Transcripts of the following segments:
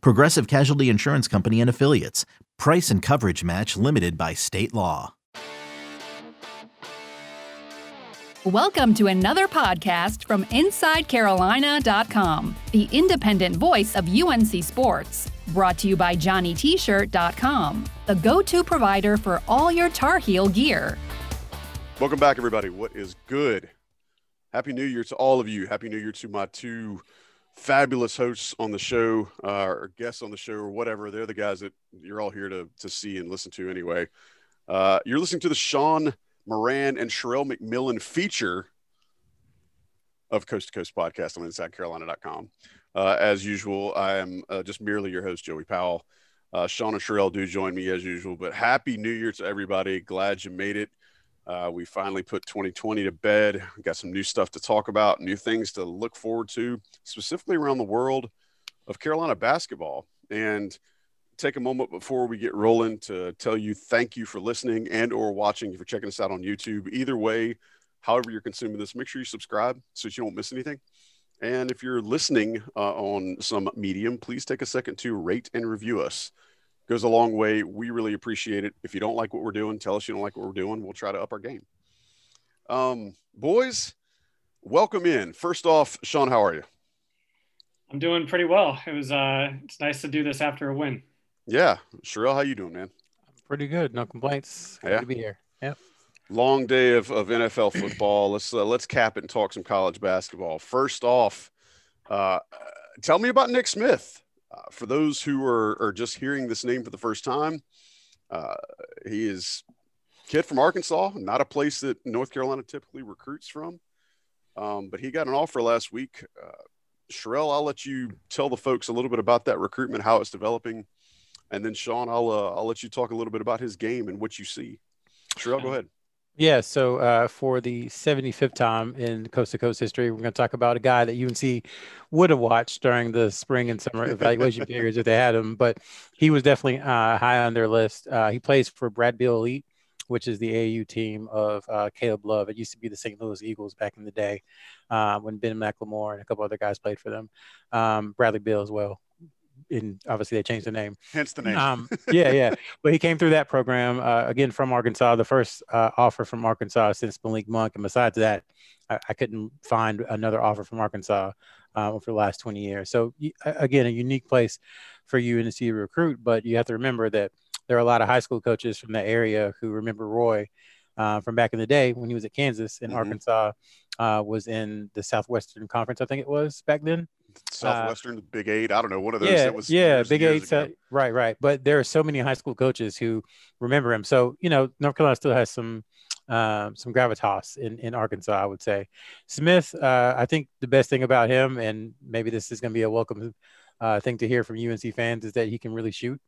Progressive Casualty Insurance Company and Affiliates. Price and coverage match limited by state law. Welcome to another podcast from InsideCarolina.com, the independent voice of UNC Sports. Brought to you by JohnnyT-shirt.com, the go-to provider for all your Tar Heel gear. Welcome back, everybody. What is good? Happy New Year to all of you. Happy New Year to my two fabulous hosts on the show, uh, or guests on the show, or whatever. They're the guys that you're all here to, to see and listen to anyway. Uh, you're listening to the Sean Moran and Sherelle McMillan feature of Coast to Coast podcast on InsideCarolina.com. Uh, as usual, I am uh, just merely your host, Joey Powell. Uh, Sean and Sherelle do join me as usual, but happy New Year to everybody. Glad you made it. Uh, we finally put 2020 to bed. We Got some new stuff to talk about, new things to look forward to, specifically around the world of Carolina basketball. And take a moment before we get rolling to tell you thank you for listening and or watching if you're checking us out on youtube either way however you're consuming this make sure you subscribe so that you don't miss anything and if you're listening uh, on some medium please take a second to rate and review us goes a long way we really appreciate it if you don't like what we're doing tell us you don't like what we're doing we'll try to up our game um, boys welcome in first off sean how are you i'm doing pretty well it was uh it's nice to do this after a win yeah, Sherelle, how you doing, man? I'm pretty good. No complaints. Happy yeah. to be here. Yep. Long day of, of NFL football. let's uh, let's cap it and talk some college basketball. First off, uh, tell me about Nick Smith. Uh, for those who are, are just hearing this name for the first time, uh, he is kid from Arkansas, not a place that North Carolina typically recruits from. Um, but he got an offer last week. Uh, Sherelle, I'll let you tell the folks a little bit about that recruitment, how it's developing, and then Sean, I'll uh, I'll let you talk a little bit about his game and what you see. Sure, go ahead. Yeah, so uh, for the 75th time in Coast to Coast history, we're going to talk about a guy that UNC would have watched during the spring and summer evaluation periods if they had him, but he was definitely uh, high on their list. Uh, he plays for Brad Beal Elite, which is the AAU team of uh, Caleb Love. It used to be the St. Louis Eagles back in the day uh, when Ben McLemore and a couple other guys played for them. Um, Bradley Beal as well and obviously they changed the name. Hence the name. Um, yeah, yeah. But he came through that program uh, again from Arkansas. The first uh, offer from Arkansas since Malik Monk, and besides that, I, I couldn't find another offer from Arkansas uh, for the last 20 years. So again, a unique place for you and to see recruit. But you have to remember that there are a lot of high school coaches from that area who remember Roy. Uh, from back in the day when he was at Kansas and mm-hmm. Arkansas uh, was in the Southwestern Conference, I think it was back then. Southwestern, uh, Big Eight. I don't know one of those. Yeah, that was yeah, Big Eight. Uh, right, right. But there are so many high school coaches who remember him. So you know, North Carolina still has some um, some gravitas in in Arkansas. I would say Smith. Uh, I think the best thing about him, and maybe this is going to be a welcome uh, thing to hear from UNC fans, is that he can really shoot.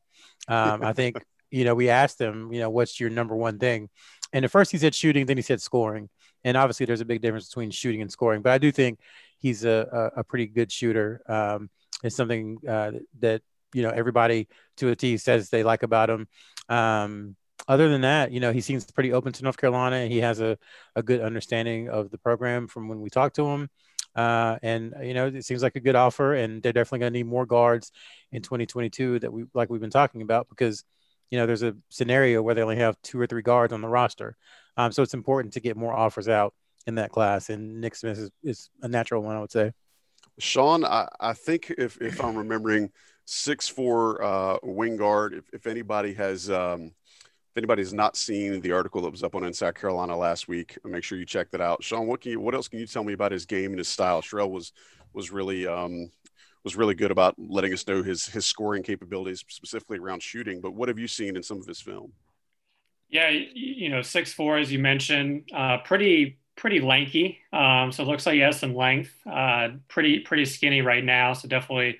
Um, I think you know we asked him, you know, what's your number one thing, and at first he said shooting, then he said scoring. And obviously, there's a big difference between shooting and scoring. But I do think he's a, a, pretty good shooter. Um, it's something uh, that you know everybody to a T says they like about him. Um, other than that, you know, he seems pretty open to North Carolina. He has a, a good understanding of the program from when we talked to him. Uh, and you know, it seems like a good offer, and they're definitely going to need more guards in 2022 that we like we've been talking about because you know there's a scenario where they only have two or three guards on the roster, um, so it's important to get more offers out in that class, and Nick Smith is, is a natural one, I would say. Sean, I, I think if, if I'm remembering, six four uh, wing guard. If, if anybody has um, if anybody has not seen the article that was up on Inside Carolina last week, make sure you check that out. Sean, what can you what else can you tell me about his game and his style? Sherelle was was really um, was really good about letting us know his his scoring capabilities, specifically around shooting. But what have you seen in some of his film? Yeah, you know, six four as you mentioned, uh, pretty pretty lanky. Um, so it looks like he has some length. Uh, pretty pretty skinny right now. So definitely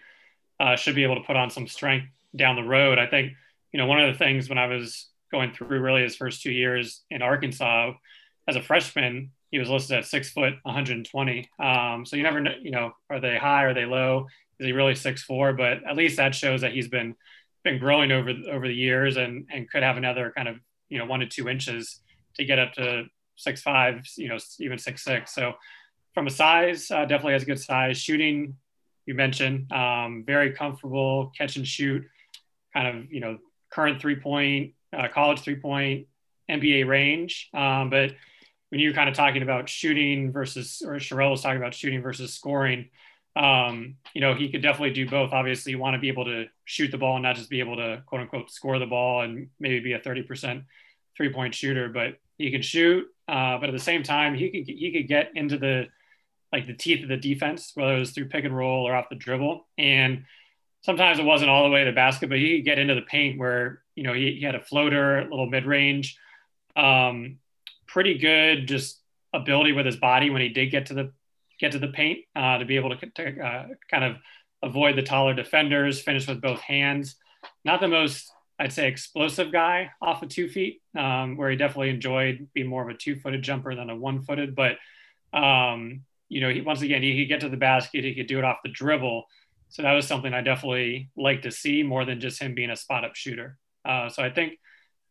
uh, should be able to put on some strength down the road. I think you know, one of the things when I was going through really his first two years in Arkansas as a freshman, he was listed at six foot 120. Um, so you never know, you know, are they high? Are they low? Is he really six four? But at least that shows that he's been been growing over over the years and and could have another kind of you know one to two inches to get up to six five, you know, even six six. So from a size, uh, definitely has a good size. Shooting, you mentioned, um, very comfortable catch and shoot, kind of you know current three point, uh, college three point, NBA range. Um, but when you're kind of talking about shooting versus, or Sherrell was talking about shooting versus scoring, um, you know, he could definitely do both. Obviously, you want to be able to shoot the ball and not just be able to quote unquote score the ball and maybe be a 30% three point shooter, but he can shoot. Uh, but at the same time, he could he could get into the like the teeth of the defense, whether it was through pick and roll or off the dribble. And sometimes it wasn't all the way to the basket, but he could get into the paint where you know he, he had a floater, a little mid range, um, pretty good just ability with his body when he did get to the get to the paint uh, to be able to, to uh, kind of avoid the taller defenders, finish with both hands. Not the most, I'd say, explosive guy off of two feet, um, where he definitely enjoyed being more of a two-footed jumper than a one-footed. But um, you know, he, once again, he could get to the basket, he could do it off the dribble. So that was something I definitely like to see more than just him being a spot-up shooter. Uh, so I think,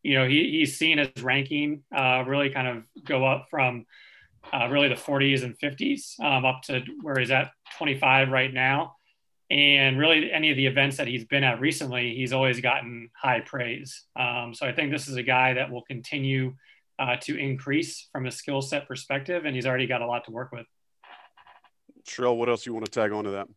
you know, he, he's seen his ranking uh, really kind of go up from uh, really the 40s and 50s um, up to where he's at 25 right now. And really, any of the events that he's been at recently, he's always gotten high praise. Um, so I think this is a guy that will continue uh, to increase from a skill set perspective, and he's already got a lot to work with. Sherrell, what else you want to tag on to that?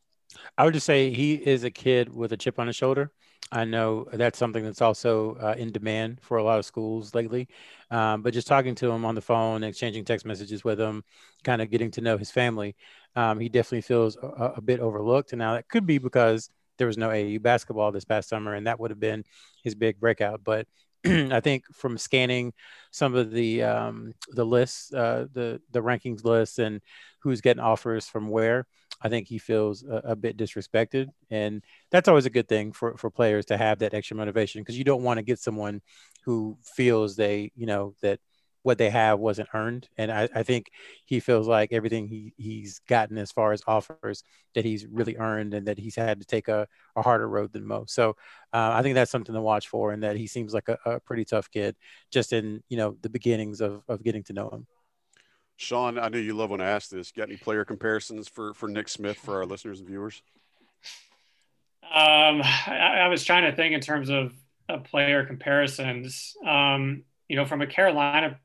I would just say he is a kid with a chip on his shoulder. I know that's something that's also uh, in demand for a lot of schools lately. Um, but just talking to him on the phone, exchanging text messages with him, kind of getting to know his family, um, he definitely feels a, a, bit overlooked. And now that could be because there was no AAU basketball this past summer, and that would have been his big breakout. But I think from scanning some of the um, the lists, uh, the the rankings lists, and who's getting offers from where, I think he feels a, a, bit disrespected, and that's always a good thing for for players to have that extra motivation because you don't want to get someone who feels they, you know, that what they have wasn't earned. And I, I think he feels like everything he, he's gotten as far as offers that he's really earned and that he's had to take a, a harder road than most. So uh, I think that's something to watch for and that he seems like a, a pretty tough kid just in, you know, the beginnings of, of getting to know him. Sean, I know you love when I ask this. Got any player comparisons for for Nick Smith for our listeners and viewers? Um, I, I was trying to think in terms of, of player comparisons. Um, you know, from a Carolina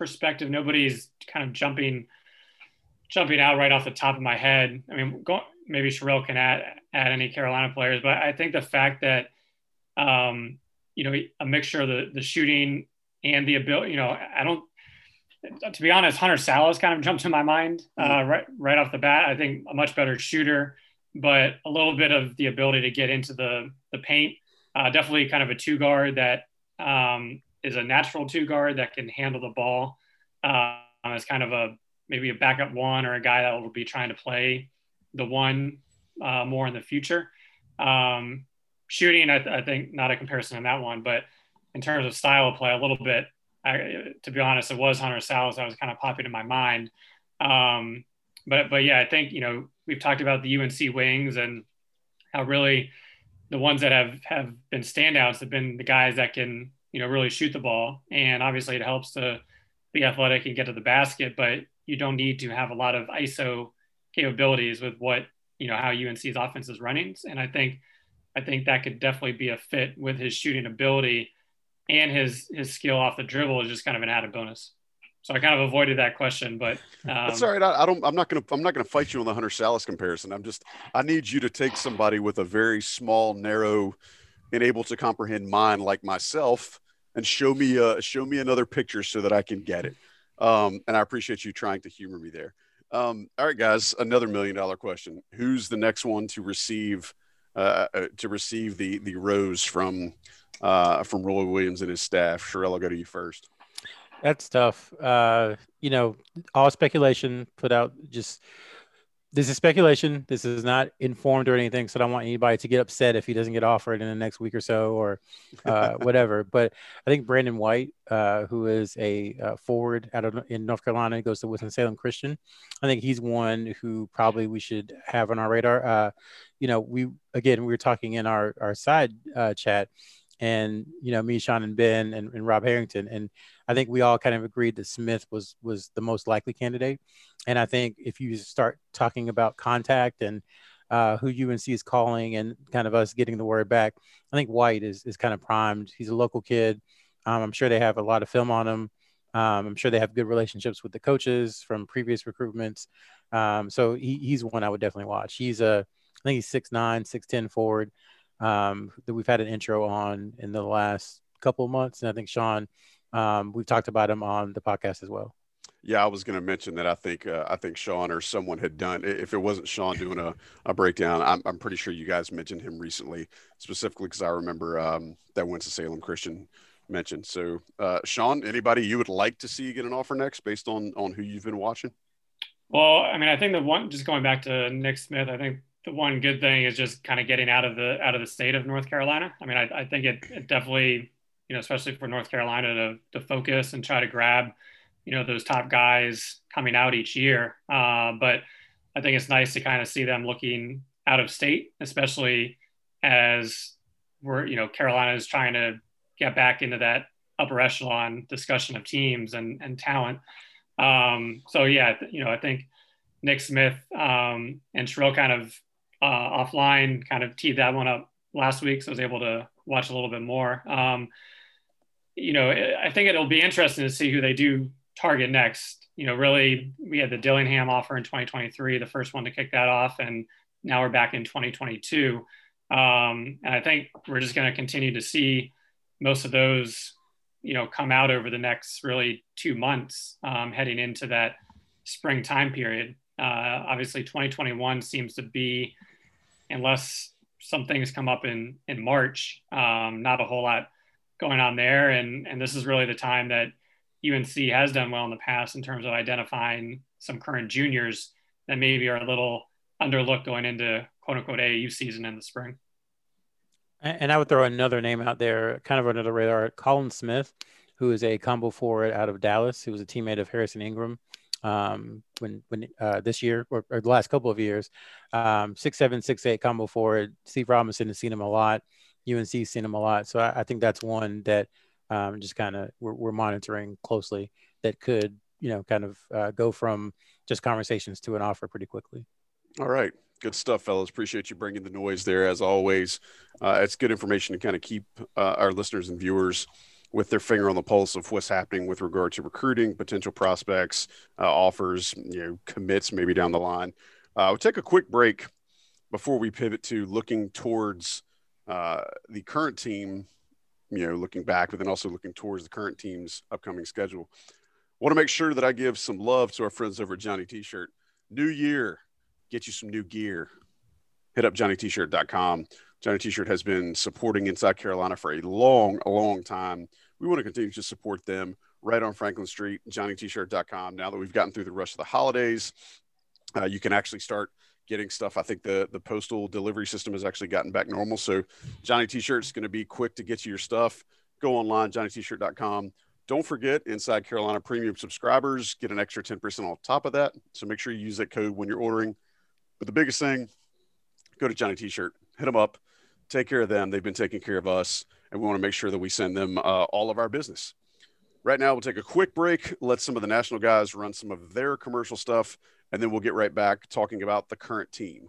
perspective, nobody's kind of jumping jumping out right off the top of my head. I mean, go, maybe Sherrell can add add any Carolina players, but I think the fact that um, you know a mixture of the the shooting and the ability, you know, I don't to be honest, Hunter Sallis kind of jumped to my mind uh, mm-hmm. right right off the bat. I think a much better shooter, but a little bit of the ability to get into the the paint. Uh, definitely kind of a two guard that um, is a natural two guard that can handle the ball uh, as kind of a maybe a backup one or a guy that will be trying to play the one uh, more in the future. Um, shooting, I, th- I think not a comparison in that one, but in terms of style of play, a little bit I, to be honest, it was Hunter Sallis that was kind of popping in my mind. Um, but but yeah, I think you know we've talked about the UNC wings and how really the ones that have have been standouts have been the guys that can you know really shoot the ball, and obviously it helps to be athletic and get to the basket, but you don't need to have a lot of ISO capabilities with what you know how UNC's offense is running, and I think I think that could definitely be a fit with his shooting ability and his his skill off the dribble is just kind of an added bonus. So I kind of avoided that question, but um, that's all right. I, I, don't. I'm not gonna. I'm not gonna fight you on the Hunter Sallis comparison. I'm just. I need you to take somebody with a very small, narrow, and able to comprehend mind like myself, and show me. Uh, show me another picture so that I can get it. Um, and I appreciate you trying to humor me there. Um, all right, guys. Another million dollar question. Who's the next one to receive uh, uh to receive the the rose from uh, from Roy Williams and his staff. Sherrell, I'll go to you first. That's tough. Uh, you know, all speculation put out just this is speculation. This is not informed or anything. So I don't want anybody to get upset if he doesn't get offered in the next week or so or uh, whatever. But I think Brandon White, uh, who is a uh, forward out of in North Carolina, goes to Winston Salem Christian. I think he's one who probably we should have on our radar. Uh, you know, we again we were talking in our our side uh, chat and you know me, Sean, and Ben, and, and, Rob Harrington, and I think we all kind of agreed that Smith was was the most likely candidate. And I think if you start talking about contact and uh, who UNC is calling and kind of us getting the word back, I think White is is kind of primed. He's a local kid. Um, I'm sure they have a lot of film on him. Um, I'm sure they have good relationships with the coaches from previous recruitments. Um, so he, he's one I would definitely watch. He's a, I think he's 6'9", 6'10 forward um, that we've had an intro on in the last couple of months. And I think Sean, um, we've talked about him on the podcast as well. Yeah, I was going to mention that. I think uh, I think Sean or someone had done. If it wasn't Sean doing a, a breakdown, I'm, I'm pretty sure you guys mentioned him recently, specifically because I remember um, that Winston Salem Christian mentioned. So, uh, Sean, anybody you would like to see get an offer next, based on on who you've been watching? Well, I mean, I think the one just going back to Nick Smith, I think the one good thing is just kind of getting out of the out of the state of North Carolina. I mean, I, I think it, it, definitely, you know, especially for North Carolina to to focus and try to grab, you know, those top guys coming out each year. Uh, but I think it's nice to kind of see them looking out of state, especially as we're, you know, Carolina is trying to get back into that upper echelon discussion of teams and and talent. Um, so yeah, you know, I think Nick Smith um, and Sherrell kind of uh, offline, kind of teed that one up last week, so I was able to watch a little bit more. Um, you know, I think it'll be interesting to see who they do target next. You know, really, we had the Dillingham offer in 2023, the first one to kick that off, and now we're back in 2022. Um, and I think we're just going to continue to see most of those, you know, come out over the next really two months, um, heading into that spring time period. Uh, obviously, 2021 seems to be unless some things come up in in March. Um, not a whole lot going on there, and and this is really the time that UNC has done well in the past in terms of identifying some current juniors that maybe are a little underlooked going into quote unquote AAU season in the spring. And I would throw another name out there, kind of under the radar, Colin Smith, who is a combo forward out of Dallas, who was a teammate of Harrison Ingram um, when when uh, this year or, or, the last couple of years. Um, six seven six eight combo forward. Steve Robinson has seen him a lot. UNC's seen him a lot. So I, I think that's one that um, just kind of we're, we're, monitoring closely that could you know kind of uh, go from just conversations to an offer pretty quickly. All right. Good stuff, fellas. Appreciate you bringing the noise there as always. Uh, it's good information to kind of keep uh, our listeners and viewers with their finger on the pulse of what's happening with regard to recruiting, potential prospects, uh, offers, you know, commits maybe down the line. Uh, we'll take a quick break before we pivot to looking towards uh, the current team, you know, looking back, but then also looking towards the current team's upcoming schedule. Want to make sure that I give some love to our friends over at Johnny T-shirt. New year, get you some new gear. Hit up johnnytshirt.com. Johnny T-shirt has been supporting Inside Carolina for a long, long time. We want to continue to support them right on Franklin Street, johnnytshirt.com. Now that we've gotten through the rest of the holidays, uh, you can actually start getting stuff. I think the the postal delivery system has actually gotten back normal. So Johnny T-shirt is going to be quick to get you your stuff. Go online, johnnytshirt.com. Don't forget, Inside Carolina premium subscribers get an extra 10% on top of that. So make sure you use that code when you're ordering. But the biggest thing, go to Johnny T-shirt, hit them up take care of them. They've been taking care of us, and we want to make sure that we send them uh, all of our business. Right now, we'll take a quick break, let some of the national guys run some of their commercial stuff, and then we'll get right back talking about the current team.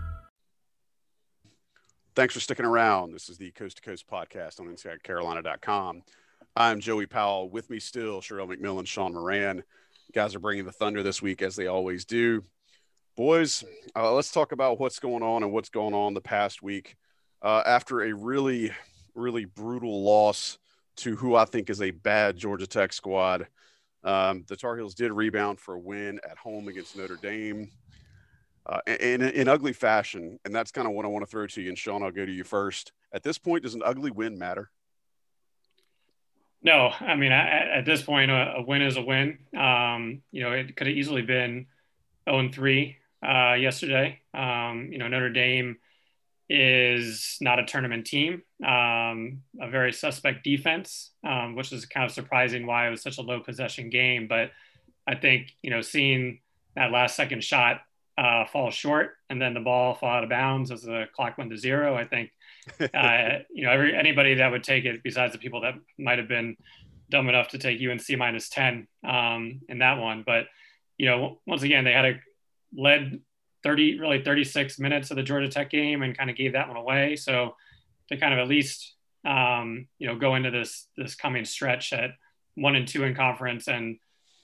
Thanks for sticking around. This is the Coast to Coast podcast on InsideCarolina.com. I'm Joey Powell. With me still, Sherrell McMillan, Sean Moran. You guys are bringing the thunder this week as they always do. Boys, uh, let's talk about what's going on and what's going on the past week. Uh, after a really, really brutal loss to who I think is a bad Georgia Tech squad, um, the Tar Heels did rebound for a win at home against Notre Dame uh, in, in ugly fashion. And that's kind of what I want to throw to you. And Sean, I'll go to you first. At this point, does an ugly win matter? No, I mean, at, this point, a, a, win is a win. Um, you know, it could have easily been 0 3 uh, yesterday. Um, you know, Notre Dame is not a tournament team, um, a very suspect defense, um, which is kind of surprising why it was such a low possession game. But I think, you know, seeing that last second shot uh, fall short and then the ball fall out of bounds as the clock went to zero. I think, uh, you know, every, anybody that would take it besides the people that might have been dumb enough to take UNC minus 10 um, in that one. But, you know, once again, they had a led 30, really 36 minutes of the Georgia Tech game and kind of gave that one away. So to kind of at least, um, you know, go into this, this coming stretch at one and two in conference and,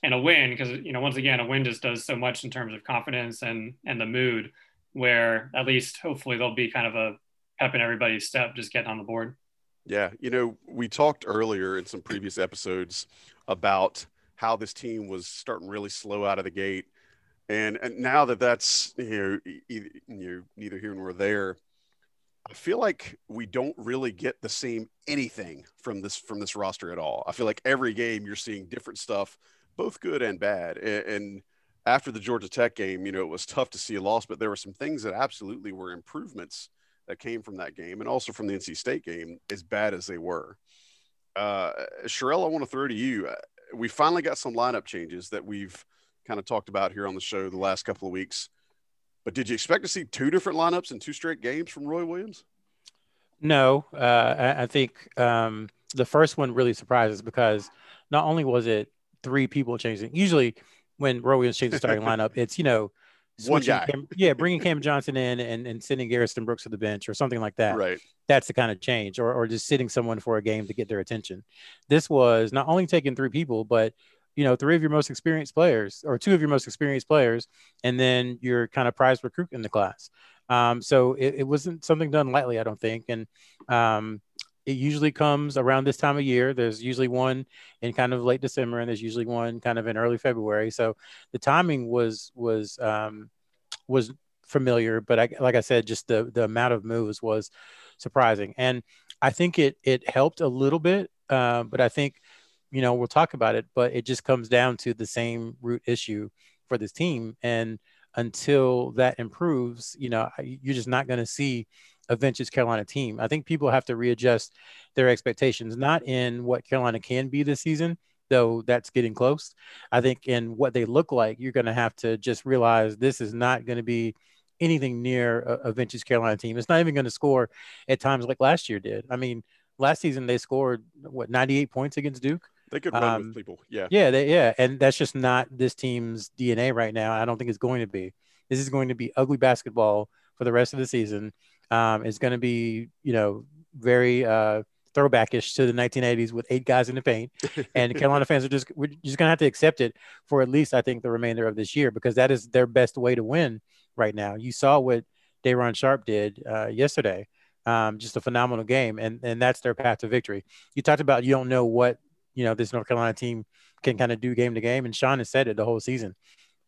and a win because you know once again a win just does so much in terms of confidence and and the mood where at least hopefully there'll be kind of a pep in everybody's step just getting on the board yeah you know we talked earlier in some previous episodes about how this team was starting really slow out of the gate and, and now that that's you know, either, you know neither here nor there I feel like we don't really get the same anything from this from this roster at all. I feel like every game you're seeing different stuff both good and bad. And, after the Georgia Tech game, you know, it was tough to see a loss, but there were some things that absolutely were improvements that came from that game and also from the NC State game, as bad as they were. Uh, Sherelle, I want to throw to you. Uh, we finally got some lineup changes that we've kind of talked about here on the show the last couple of weeks. But did you expect to see two different lineups in two straight games from Roy Williams? No, uh, I, I, think um, the first one really surprises because not only was it three people changing. Usually, when Roy Williams changes the starting lineup, it's you know, one guy. Cam, yeah, bringing Cam Johnson in and, and sending Garrison Brooks to the bench or something like that. Right. That's the kind of change, or or just sitting someone for a game to get their attention. This was not only taking three people, but you know, three of your most experienced players or two of your most experienced players, and then your kind of prize recruit in the class. Um, so it, it, wasn't something done lightly, I don't think. And um, it usually comes around this time of year. There's usually one in kind of late December, and there's usually one kind of in early February. So the timing was was um, was familiar, but I, like I said, just the the amount of moves was surprising, and I think it it helped a little bit. Uh, but I think you know we'll talk about it, but it just comes down to the same root issue for this team, and until that improves, you know, you're just not going to see a vintage Carolina team. I think people have to readjust their expectations, not in what Carolina can be this season, though that's getting close. I think in what they look like, you're going to have to just realize this is not going to be anything near a, a vintage Carolina team. It's not even going to score at times like last year did. I mean, last season they scored what 98 points against Duke. They could run um, with people. Yeah. Yeah. They, yeah. And that's just not this team's DNA right now. I don't think it's going to be. This is going to be ugly basketball for the rest of the season. Um, it's going to be, you know, very uh, throwbackish to the 1980s with eight guys in the paint. And Carolina fans are just we're just going to have to accept it for at least I think the remainder of this year because that is their best way to win right now. You saw what Day'Ron Sharpe did uh, yesterday. Um, just a phenomenal game, and and that's their path to victory. You talked about you don't know what you know this North Carolina team can kind of do game to game, and Sean has said it the whole season.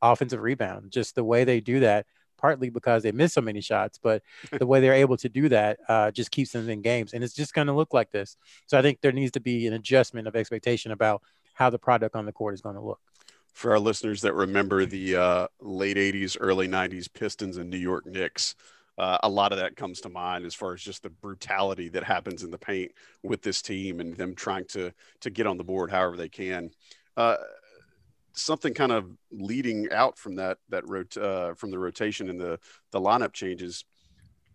Offensive rebound, just the way they do that partly because they miss so many shots, but the way they're able to do that uh, just keeps them in games. And it's just going to look like this. So I think there needs to be an adjustment of expectation about how the product on the court is going to look. For our listeners that remember the uh, late 80s, early 90s Pistons and New York Knicks, uh, a lot of that comes to mind as far as just the brutality that happens in the paint with this team and them trying to to get on the board however they can. Uh, something kind of leading out from that that rot- uh, from the rotation and the the lineup changes.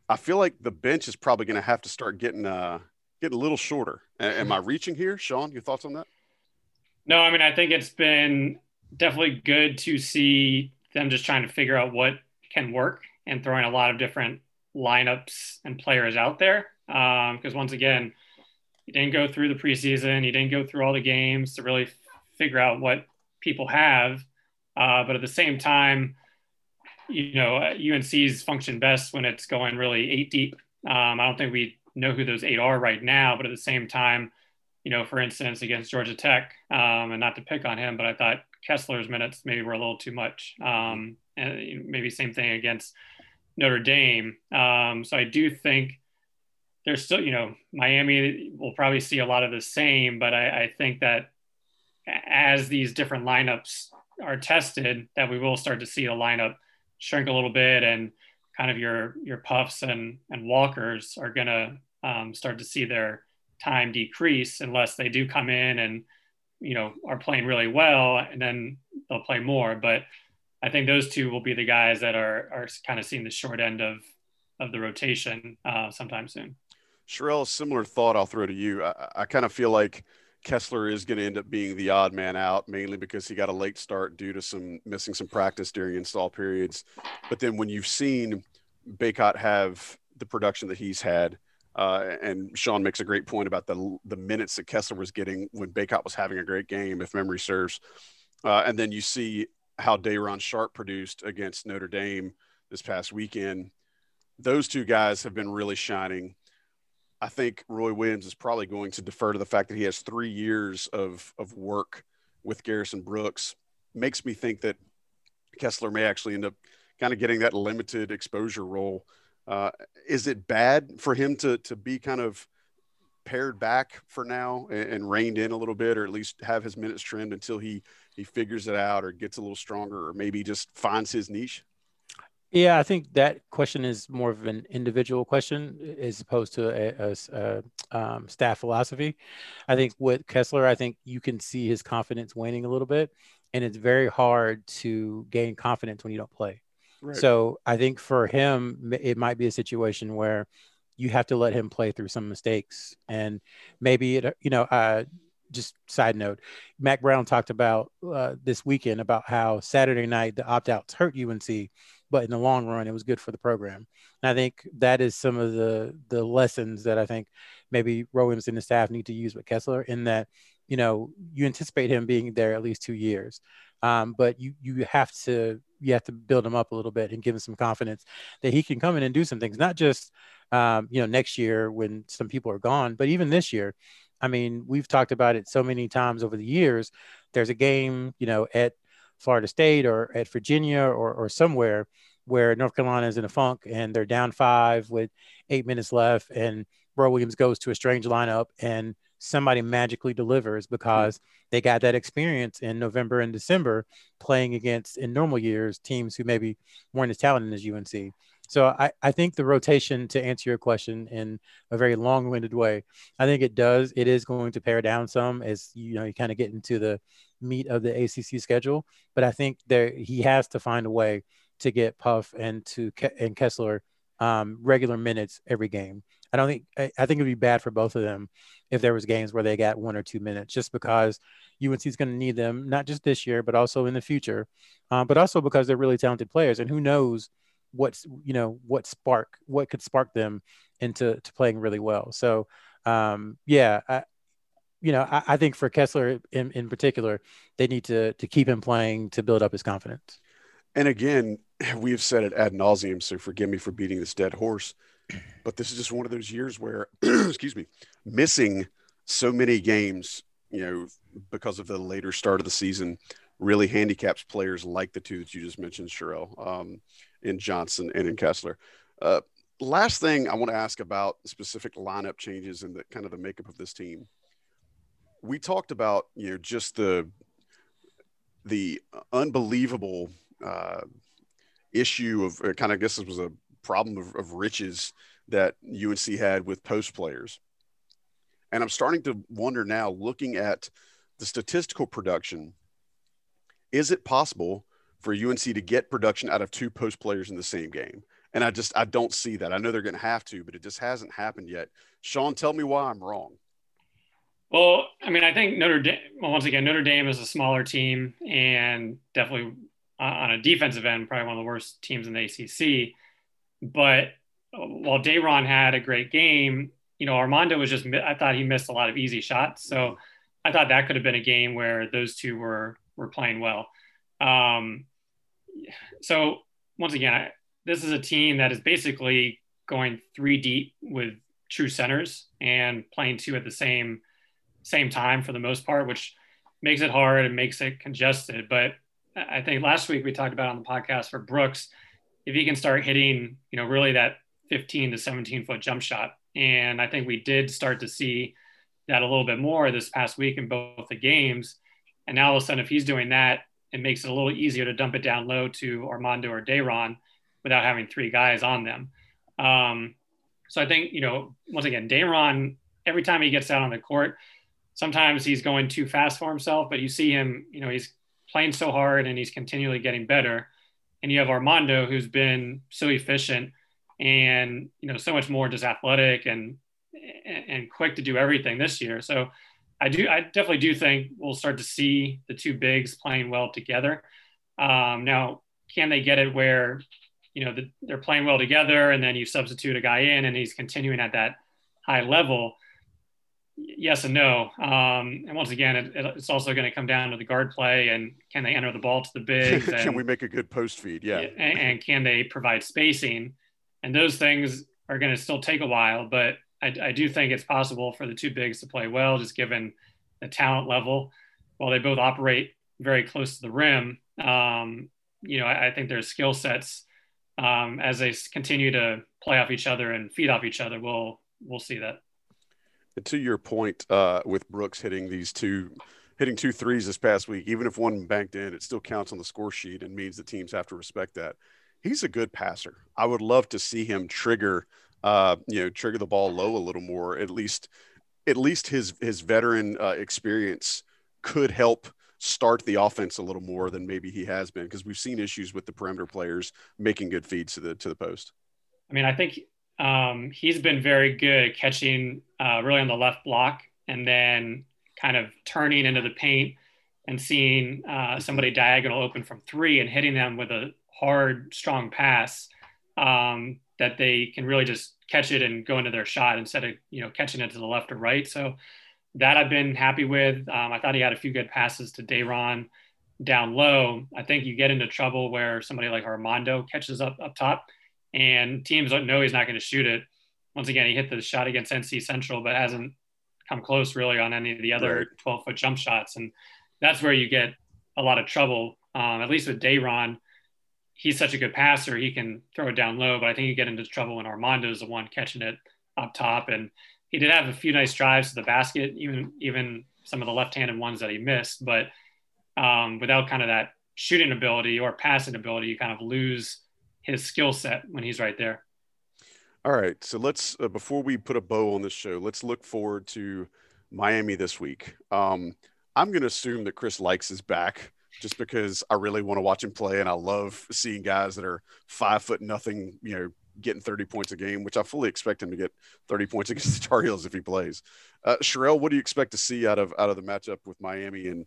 I feel like the bench is probably going to have to start getting uh, getting a little shorter. A- am I reaching here, Sean? Your thoughts on that? No, I mean I think it's been definitely good to see them just trying to figure out what can work and throwing a lot of different lineups and players out there. Because um, once again, you didn't go through the preseason, you didn't go through all the games to really figure out what people have. Uh, but at the same time, you know, UNC's function best when it's going really eight deep. Um, I don't think we know who those eight are right now, but at the same time, you know, for instance, against Georgia Tech, um, and not to pick on him, but I thought Kessler's minutes maybe were a little too much. Um, and maybe same thing against Notre Dame. Um, so I do think there's still, you know, Miami will probably see a lot of the same, but I, I think that as these different lineups are tested, that we will start to see the lineup shrink a little bit, and kind of your your puffs and and walkers are going to um, start to see their time decrease unless they do come in and you know are playing really well, and then they'll play more. But I think those two will be the guys that are are kind of seeing the short end of of the rotation uh, sometime soon. Sherrell, similar thought. I'll throw to you. I, I kind of feel like Kessler is going to end up being the odd man out, mainly because he got a late start due to some missing some practice during install periods. But then when you've seen Bacot have the production that he's had, uh, and Sean makes a great point about the the minutes that Kessler was getting when Bacot was having a great game, if memory serves. Uh, and then you see how Day'Ron Sharpe produced against Notre Dame this past weekend. Those two guys have been really shining. I think Roy Williams is probably going to defer to the fact that he has three years of, of work with Garrison Brooks. Makes me think that Kessler may actually end up kind of getting that limited exposure role. Uh, is it bad for him to, to be kind of pared back for now and, and reined in a little bit, or at least have his minutes trimmed until he, he figures it out or gets a little stronger or maybe just finds his niche? Yeah, I think that question is more of an individual question as opposed to a, a, a um, staff philosophy. I think with Kessler, I think you can see his confidence waning a little bit, and it's very hard to gain confidence when you don't play. Right. So I think for him, it might be a situation where you have to let him play through some mistakes, and maybe it, you know, uh, just side note, Mack Brown talked about uh, this weekend about how Saturday night the opt outs hurt UNC but in the long run, it was good for the program. And I think that is some of the the lessons that I think maybe Williams and the staff need to use with Kessler in that, you know, you anticipate him being there at least two years. Um, but you you have to you have to build him up a little bit and give him some confidence that he can come in and do some things, not just um, you know next year when some people are gone, but even this year. I mean, we've talked about it so many times over the years. There's a game, you know, at Florida State or at Virginia or, or somewhere where North Carolina is in a funk and they're down five with eight minutes left, and Roy Williams goes to a strange lineup and somebody magically delivers because they got that experience in November and December playing against in normal years teams who maybe weren't as talented as UNC. So I, I think the rotation to answer your question in a very long-winded way, I think it does. It is going to pare down some as you know you kind of get into the meat of the ACC schedule. But I think there he has to find a way to get Puff and to and Kessler um, regular minutes every game. I don't think I, I think it'd be bad for both of them if there was games where they got one or two minutes, just because UNC is going to need them not just this year but also in the future, um, but also because they're really talented players, and who knows what's you know what spark what could spark them into to playing really well. So um, yeah, I, you know I, I, think for Kessler in, in particular, they need to to keep him playing to build up his confidence. And again, we have said it ad nauseum, so forgive me for beating this dead horse. But this is just one of those years where, excuse me, missing so many games, you know, because of the later start of the season, really handicaps players like the two that you just mentioned, Sherrell, um, in Johnson and in Kessler. Uh, last thing I want to ask about specific lineup changes and the kind of the makeup of this team. We talked about, you know, just the the unbelievable uh, issue of uh, kind of I guess this was a problem of, of riches that UNC had with post players. And I'm starting to wonder now, looking at the statistical production, is it possible for UNC to get production out of two post players in the same game? And I just I don't see that. I know they're going to have to, but it just hasn't happened yet. Sean, tell me why I'm wrong. Well, I mean, I think Notre Dame. Well, once again, Notre Dame is a smaller team and definitely uh, on a defensive end, probably one of the worst teams in the ACC. But while Day'Ron had a great game, you know, Armando was just. I thought he missed a lot of easy shots, so I thought that could have been a game where those two were were playing well. Um, so once again, I, this is a team that is basically going three deep with true centers and playing two at the same same time for the most part, which makes it hard and makes it congested. But I think last week we talked about on the podcast for Brooks, if he can start hitting, you know, really that 15 to 17 foot jump shot. And I think we did start to see that a little bit more this past week in both the games. And now all of a sudden, if he's doing that, it makes it a little easier to dump it down low to Armando or Day'Ron without having three guys on them. Um, so I think, you know, once again, Day'Ron, every time he gets out on the court, sometimes he's going too fast for himself, but you see him, you know, he's playing so hard and he's continually getting better. And you have Armando, who's been so efficient and, you know, so much more just athletic and, and quick to do everything this year. So I do, I definitely do think we'll start to see the two bigs playing well together. Um, now, can they get it where you know, the, they're playing well together, and then you substitute a guy in, and he's continuing at that high level. Yes and no. Um, and once again, it, it's also going to come down to the guard play and can they enter the ball to the bigs? And, can we make a good post feed? Yeah. And, and can they provide spacing? And those things are going to still take a while, but I, I, do think it's possible for the two bigs to play well, just given the talent level. While they both operate very close to the rim, um, you know, I, I think their skill sets um, as they continue to play off each other and feed off each other, we'll we'll see that. To your point, uh, with Brooks hitting these two hitting two threes this past week, even if one banked in, it still counts on the score sheet and means that teams have to respect that. He's a good passer. I would love to see him trigger, uh, you know, trigger the ball low a little more. At least, at least his his veteran uh, experience could help start the offense a little more than maybe he has been because we've seen issues with the perimeter players making good feeds to the to the post. I mean, I think um, he's been very good catching uh, really on the left block and then kind of turning into the paint and seeing uh, somebody diagonal open from three and hitting them with a hard, strong pass um, that they can really just catch it and go into their shot instead of you know catching it to the left or right. So that I've been happy with. Um, I thought he had a few good passes to Day'Ron down low. I think you get into trouble where somebody like Armando catches up up top, and teams don't know he's not going to shoot it. Once again, he hit the shot against NC Central, but hasn't come close really on any of the other 12 foot jump shots, and that's where you get a lot of trouble. Um, at least with Day'Ron, he's such a good passer; he can throw it down low. But I think you get into trouble when Armando is the one catching it up top, and he did have a few nice drives to the basket, even even some of the left-handed ones that he missed. But um, without kind of that shooting ability or passing ability, you kind of lose his skill set when he's right there. All right, so let's uh, before we put a bow on this show, let's look forward to Miami this week. Um, I'm going to assume that Chris Lykes is back just because I really want to watch him play, and I love seeing guys that are five foot nothing, you know, getting 30 points a game, which I fully expect him to get 30 points against the Tar Heels if he plays. Uh, Sherelle, what do you expect to see out of out of the matchup with Miami? And,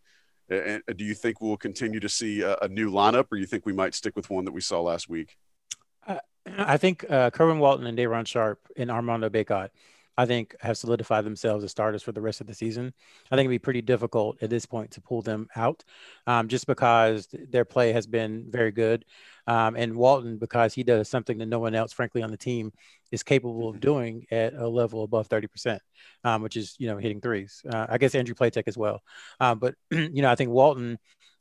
and do you think we'll continue to see a, a, new lineup, or you think we might stick with one that we saw last week? Uh, I think uh, Kerwin Walton and Day'Ron Sharpe and Armando Bacot I think have solidified themselves as starters for the rest of the season. I think it'd be pretty difficult at this point to pull them out, um, just because their play has been very good, um, and Walton because he does something that no one else, frankly, on the team is capable of mm-hmm. doing at a level above 30%, um, which is you know hitting threes. Uh, I guess Andrew Platek as well, um, but you know I think Walton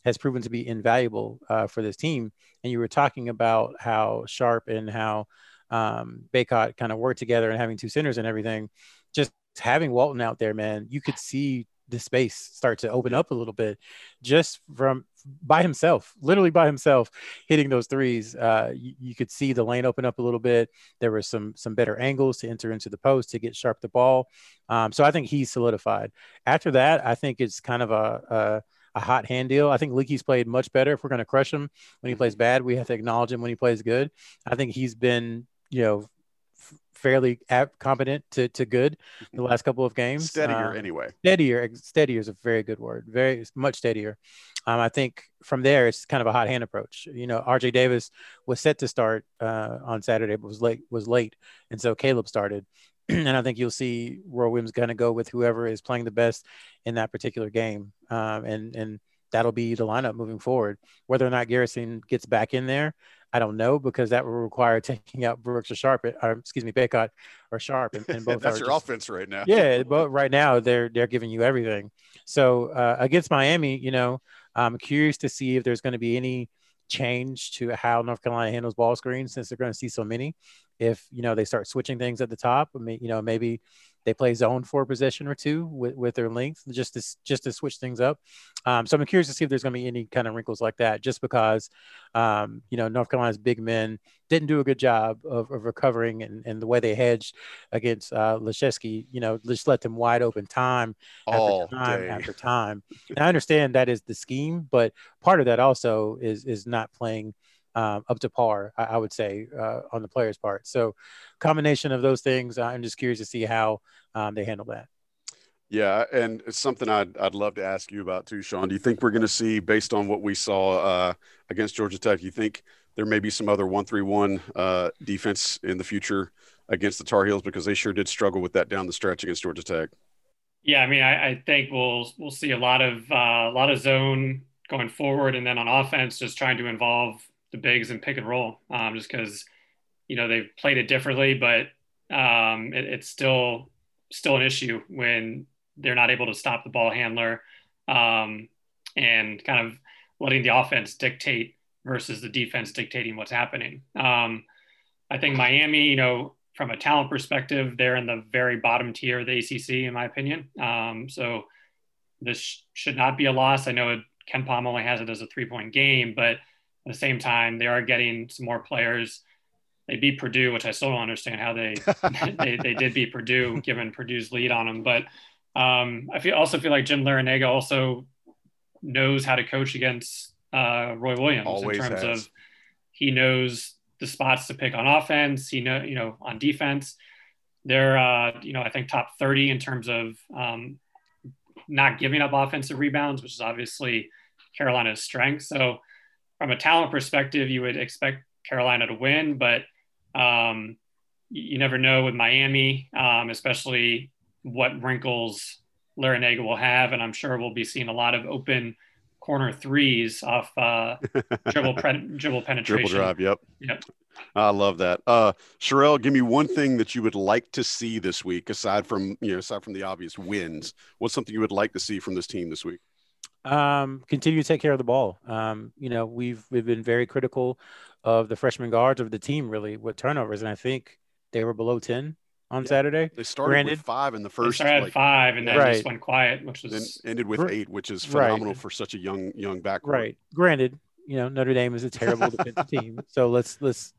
has proven to be invaluable uh, for this team. And you were talking about how Sharpe and how um, Bacot kind of worked together and having two centers and everything, just having Walton out there, man, you could see the space start to open up a little bit just from by himself, literally by himself, hitting those threes. Uh, you, you, could see the lane open up a little bit. There were some some better angles to enter into the post to get Sharpe the ball. Um, so I think he's solidified. After that, I think it's kind of a, a hot hand deal. I think Leaky's played much better. If we're going to crush him when he plays bad, we have to acknowledge him when he plays good. I think he's been, you know, fairly competent to, to good the last couple of games. Steadier, um, anyway. Steadier, steadier is a very good word. Very much steadier. Um, I think from there it's kind of a hot hand approach. You know, RJ Davis was set to start uh, on Saturday, but was late. Was late, and so Caleb started. and I think you'll see Roy Williams going to go with whoever is playing the best in that particular game, um, and and that'll be the lineup moving forward. Whether or not Garrison gets back in there, I don't know because that will require taking out Brooks or Sharpe, or excuse me, Bacot or Sharpe, and, and both. That's your just, offense right now. yeah, but right now they're they're giving you everything. So uh, against Miami, you know, I'm curious to see if there's going to be any change to how North Carolina handles ball screens since they're going to see so many. If you know they start switching things at the top, I mean, you know, maybe they play zone for a possession or two with, with their length just to just to switch things up. Um, so I'm curious to see if there's going to be any kind of wrinkles like that, just because um, you know North Carolina's big men didn't do a good job of, of recovering and, and the way they hedged against uh, Laszewski, you know, just let them wide open time All after time day. after time. And I understand that is the scheme, but part of that also is is not playing um, up to par, I, I would say, uh, on the player's part. So, combination of those things, I'm just curious to see how um, they handle that. Yeah, and it's something I'd I'd love to ask you about too, Sean. Do you think we're going to see, based on what we saw uh, against Georgia Tech, you think there may be some other one-three-one uh, defense in the future against the Tar Heels because they sure did struggle with that down the stretch against Georgia Tech. Yeah, I mean, I, I think we'll we'll see a lot of uh, a lot of zone going forward, and then on offense, just trying to involve the bigs and pick and roll, um, just because you know they've played it differently, but um, it, it's still still an issue when they're not able to stop the ball handler um, and kind of letting the offense dictate versus the defense dictating what's happening. Um, I think Miami, you know, from a talent perspective, they're in the very bottom tier of the ACC, in my opinion. Um, so this sh- should not be a loss. I know KenPom only has it as a three point game, but at the same time, they are getting some more players. They beat Purdue, which I still don't understand how they they, they did beat Purdue, given Purdue's lead on them. But um, I feel also feel like Jim Larrañaga also knows how to coach against uh, Roy Williams Always in terms has. of he knows the spots to pick on offense. He know you know on defense. They're uh, you know I think top thirty in terms of um, not giving up offensive rebounds, which is obviously Carolina's strength. So from a talent perspective, you would expect Carolina to win, but um, you never know with Miami, um, especially what wrinkles Larrañaga will have, and I'm sure we'll be seeing a lot of open corner threes off uh, dribble pre- dribble penetration. Dribble drive. Yep. Yep. I love that. Uh, Sherrell, give me one thing that you would like to see this week, aside from you know, aside from the obvious wins. What's something you would like to see from this team this week? Um, continue to take care of the ball. Um, you know, we've we've been very critical of the freshman guards of the team, really, with turnovers, and I think they were below ten on Yeah. Saturday. They started Granted- with five in the They first, started at like, five and then Right. just went quiet, which then was ended with eight, which is Right. phenomenal for such a young young backcourt. Right. Granted, you know Notre Dame is a terrible defensive team, so let's let's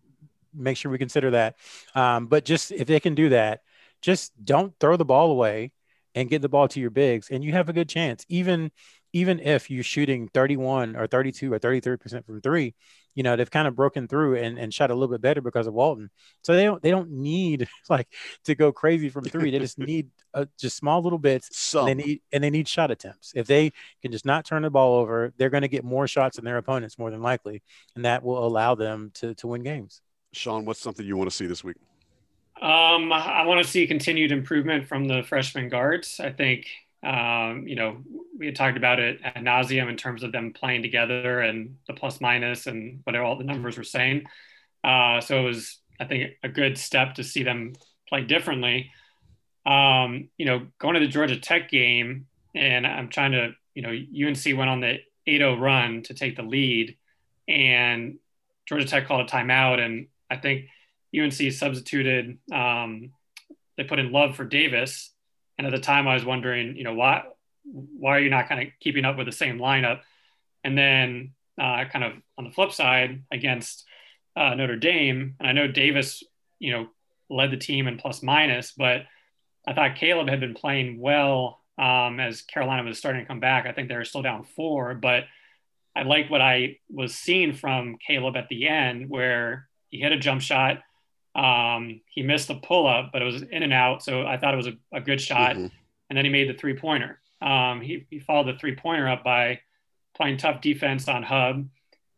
make sure we consider that. Um, but just if they can do that, just don't throw the ball away and get the ball to your bigs, and you have a good chance. Even even if you're shooting 31 or 32 or 33 percent from three, you know they've kind of broken through and, and shot a little bit better because of Walton. So they don't they don't need like to go crazy from three. They just need uh, just small little bits Some. and they need and they need shot attempts. If they can just not turn the ball over, they're going to get more shots than their opponents more than likely, and that will allow them to to win games. Sean, what's something you want to see this week? Um, I want to see continued improvement from the freshman guards. I think, um, you know, we had talked about it ad nauseum in terms of them playing together and the plus minus and whatever all the numbers were saying. Uh, so it was, I think, a good step to see them play differently. Um, you know, going to the Georgia Tech game, and I'm trying to, you know, UNC went on the 8-0 run to take the lead, and Georgia Tech called a timeout, and I think UNC substituted. Um, they put in Love for Davis, and at the time I was wondering, you know, why why are you not kind of keeping up with the same lineup? And then uh, kind of on the flip side against uh, Notre Dame, and I know Davis, you know, led the team in plus minus, but I thought Caleb had been playing well um, as Carolina was starting to come back. I think they were still down four, but I like what I was seeing from Caleb at the end, where he hit a jump shot. Um, he missed the pull up, but it was in and out. So I thought it was a, a good shot. Mm-hmm. And then he made the three pointer. Um, he, he followed the three pointer up by playing tough defense on Hubb.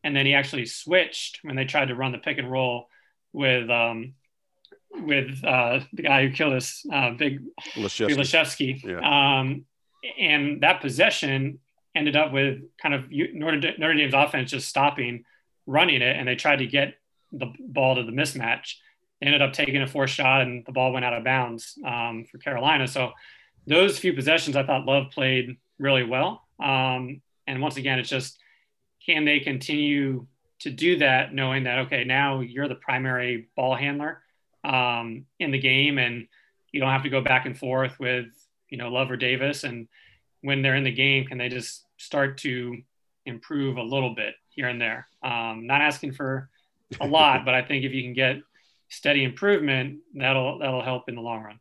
And then he actually switched when they tried to run the pick and roll with um, with uh, the guy who killed us, uh, Big Laszewski. Yeah. Um, and that possession ended up with kind of Notre Dame's offense just stopping, running it, and they tried to get the ball to the mismatch. Ended up taking a fourth shot, and the ball went out of bounds um, for Carolina. So those few possessions, I thought Love played really well. Um, and once again, it's just can they continue to do that, knowing that okay, now you're the primary ball handler um, in the game, and you don't have to go back and forth with you know Love or Davis. And when they're in the game, can they just start to improve a little bit here and there? Um, not asking for a lot, but I think if you can get steady improvement, that'll that'll help in the long run.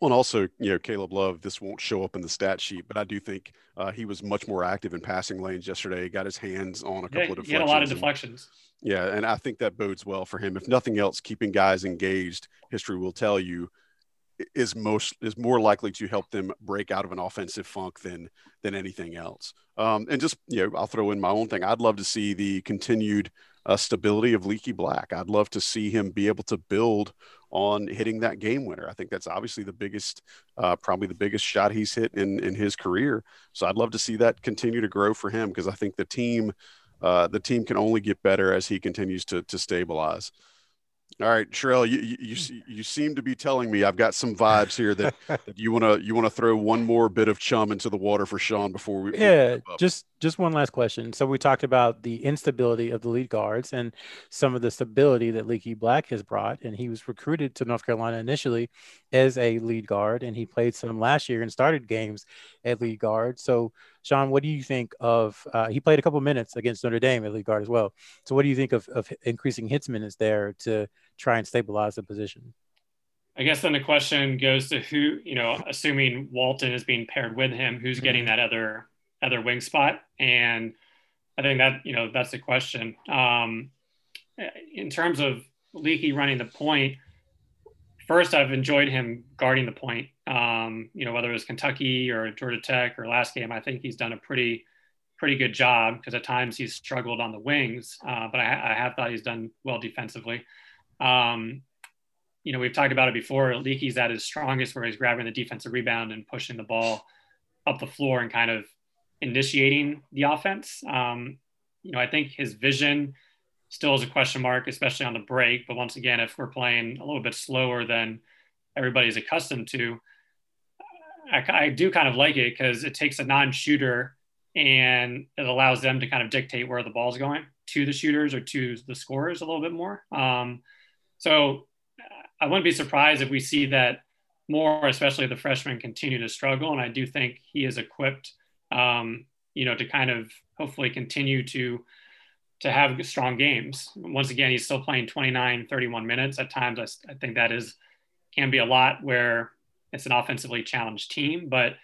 Well, and also, you know, Caleb Love, this won't show up in the stat sheet, but I do think uh, he was much more active in passing lanes yesterday. He got his hands on a couple yeah, of deflections. He had a lot of deflections. And, yeah, and I think that bodes well for him. If nothing else, keeping guys engaged, history will tell you, is most is more likely to help them break out of an offensive funk than than anything else. Um, and just you know, I'll throw in my own thing. I'd love to see the continued uh, stability of Leaky Black. I'd love to see him be able to build on hitting that game winner. I think that's obviously the biggest, uh, probably the biggest shot he's hit in in his career. So I'd love to see that continue to grow for him because I think the team, uh, the team can only get better as he continues to to stabilize. All right, Sherrell, you, you you seem to be telling me I've got some vibes here that, that you want to you want to throw one more bit of chum into the water for Sean before we yeah just just one last question. So we talked about the instability of the lead guards and some of the stability that Leaky Black has brought, and he was recruited to North Carolina initially as a lead guard, and he played some last year and started games at lead guard. So Sean, what do you think of? Uh, he played a couple minutes against Notre Dame at lead guard as well. So, what do you think of, of increasing hits minutes there to try and stabilize the position? I guess then the question goes to who, you know, assuming Walton is being paired with him, who's getting mm-hmm. that other other wing spot? And I think that you know that's the question. Um, in terms of Leaky running the point, first I've enjoyed him guarding the point. Um, you know, whether it was Kentucky or Georgia Tech or last game, I think he's done a pretty pretty good job because at times he's struggled on the wings, uh, but I, I, have thought he's done well defensively. Um, you know, we've talked about it before. Leaky's at his strongest where he's grabbing the defensive rebound and pushing the ball up the floor and kind of initiating the offense. Um, you know, I think his vision still is a question mark, especially on the break. But once again, if we're playing a little bit slower than everybody's accustomed to, I, I do kind of like it because it takes a non-shooter and it allows them to kind of dictate where the ball's going to the shooters or to the scorers a little bit more. Um, so I wouldn't be surprised if we see that more, especially the freshmen continue to struggle. And I do think he is equipped, um, you know, to kind of hopefully continue to to have strong games. Once again, he's still playing 29, 31 minutes. At times, I, I think that is can be a lot where it's an offensively challenged team. But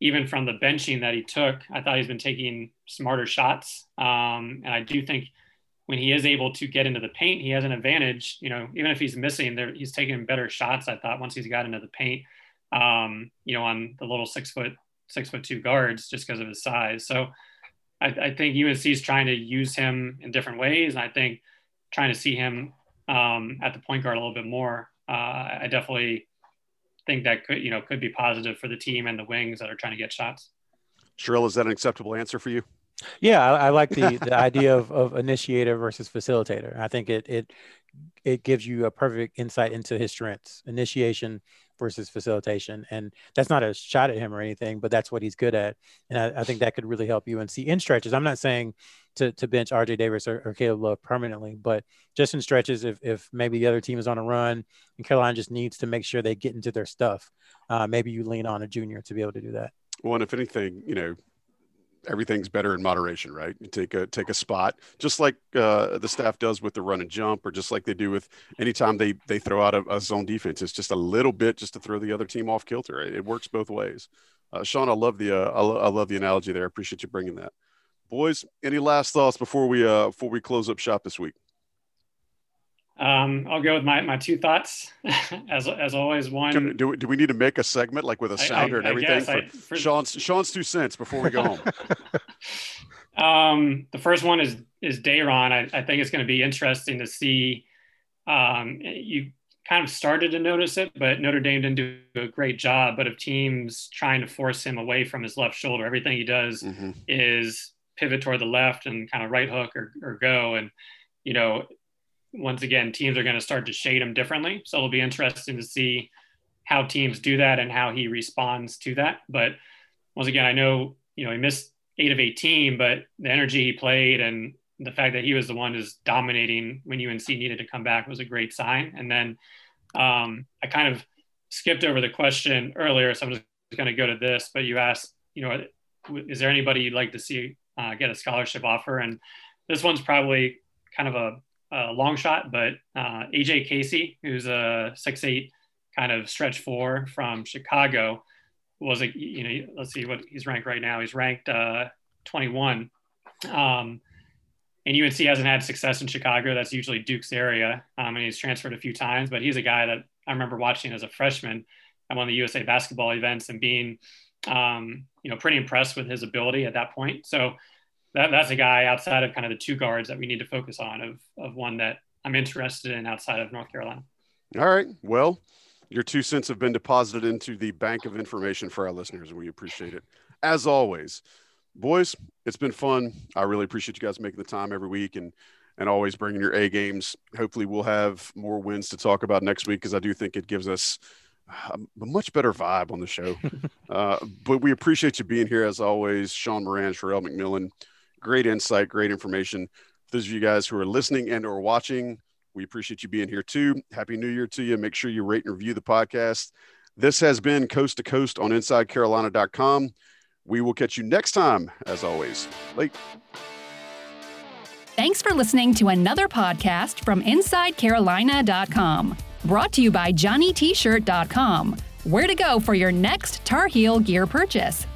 even from the benching that he took, I thought he's been taking smarter shots. Um, and I do think when he is able to get into the paint, he has an advantage. You know, even if he's missing, there he's taking better shots. I thought once he's got into the paint, um, you know, on the little six foot six foot two guards just because of his size. So I, I, think UNC is trying to use him in different ways, and I think trying to see him um, at the point guard a little bit more. Uh, I definitely think that could you know could be positive for the team and the wings that are trying to get shots. Sherrell, is that an acceptable answer for you? Yeah, I, I like the, the idea of, of initiator versus facilitator. I think it it it gives you a perfect insight into his strengths. Initiation versus facilitation. And that's not a shot at him or anything, but that's what he's good at. And I, I think that could really help UNC in stretches. I'm not saying to, to bench RJ Davis or, or Caleb Love permanently, but just in stretches, if, if maybe the other team is on a run and Carolina just needs to make sure they get into their stuff, uh, maybe you lean on a junior to be able to do that. Well, and if anything, you know, everything's better in moderation, right? You take a take a spot, just like uh, the staff does with the run and jump, or just like they do with anytime they they throw out a, a zone defense. It's just a little bit just to throw the other team off kilter. It, it works both ways. Uh, Sean, I love the uh, I, lo- I, love the analogy there. I appreciate you bringing that. Boys, any last thoughts before we uh, before we close up shop this week? Um, I'll go with my, my two thoughts, as, as always. One, do, do, do we need to make a segment like with a sounder I, I, and everything for, for, Sean's Sean's two cents before we go home? um, the first one is is Day'Ron. I, I think it's going to be interesting to see. Um, you kind of started to notice it, but Notre Dame didn't do a great job. But of teams trying to force him away from his left shoulder, everything he does mm-hmm. is pivot toward the left and kind of right hook or, or go. And you know, once again, teams are going to start to shade him differently. So it'll be interesting to see how teams do that and how he responds to that. But once again, I know, you know, he missed eight of 18, but the energy he played and the fact that he was the one who's dominating when UNC needed to come back was a great sign. And then um, I kind of skipped over the question earlier, so I'm just going to go to this. But you asked, you know, is there anybody you'd like to see uh, get a scholarship offer? And this one's probably kind of a a long shot, but uh, AJ Casey, who's a six eight kind of stretch four from Chicago, was a you know let's see what he's ranked right now. He's ranked uh, 21. Um, and UNC hasn't had success in Chicago. That's usually Duke's area, um, and he's transferred a few times. But he's a guy that I remember watching as a freshman at one of the USA basketball events and being, um, you know, pretty impressed with his ability at that point. So that, that's a guy outside of kind of the two guards that we need to focus on of, of one that I'm interested in outside of North Carolina. All right. Well, your two cents have been deposited into the bank of information for our listeners, and we appreciate it. As always, boys, it's been fun. I really appreciate you guys making the time every week and and always bringing your A games. Hopefully, we'll have more wins to talk about next week because I do think it gives us a, much better vibe on the show. uh, but we appreciate you being here as always, Sean Moran, Sherrell McMillan great insight, great information. For those of you guys who are listening and or watching, we appreciate you being here too. Happy New Year to you. Make sure you rate and review the podcast. This has been Coast to Coast on InsideCarolina.com. We will catch you next time, as always. Late. Thanks for listening to another podcast from InsideCarolina.com. Brought to you by JohnnyT-Shirt.com. Where to go for your next Tar Heel gear purchase.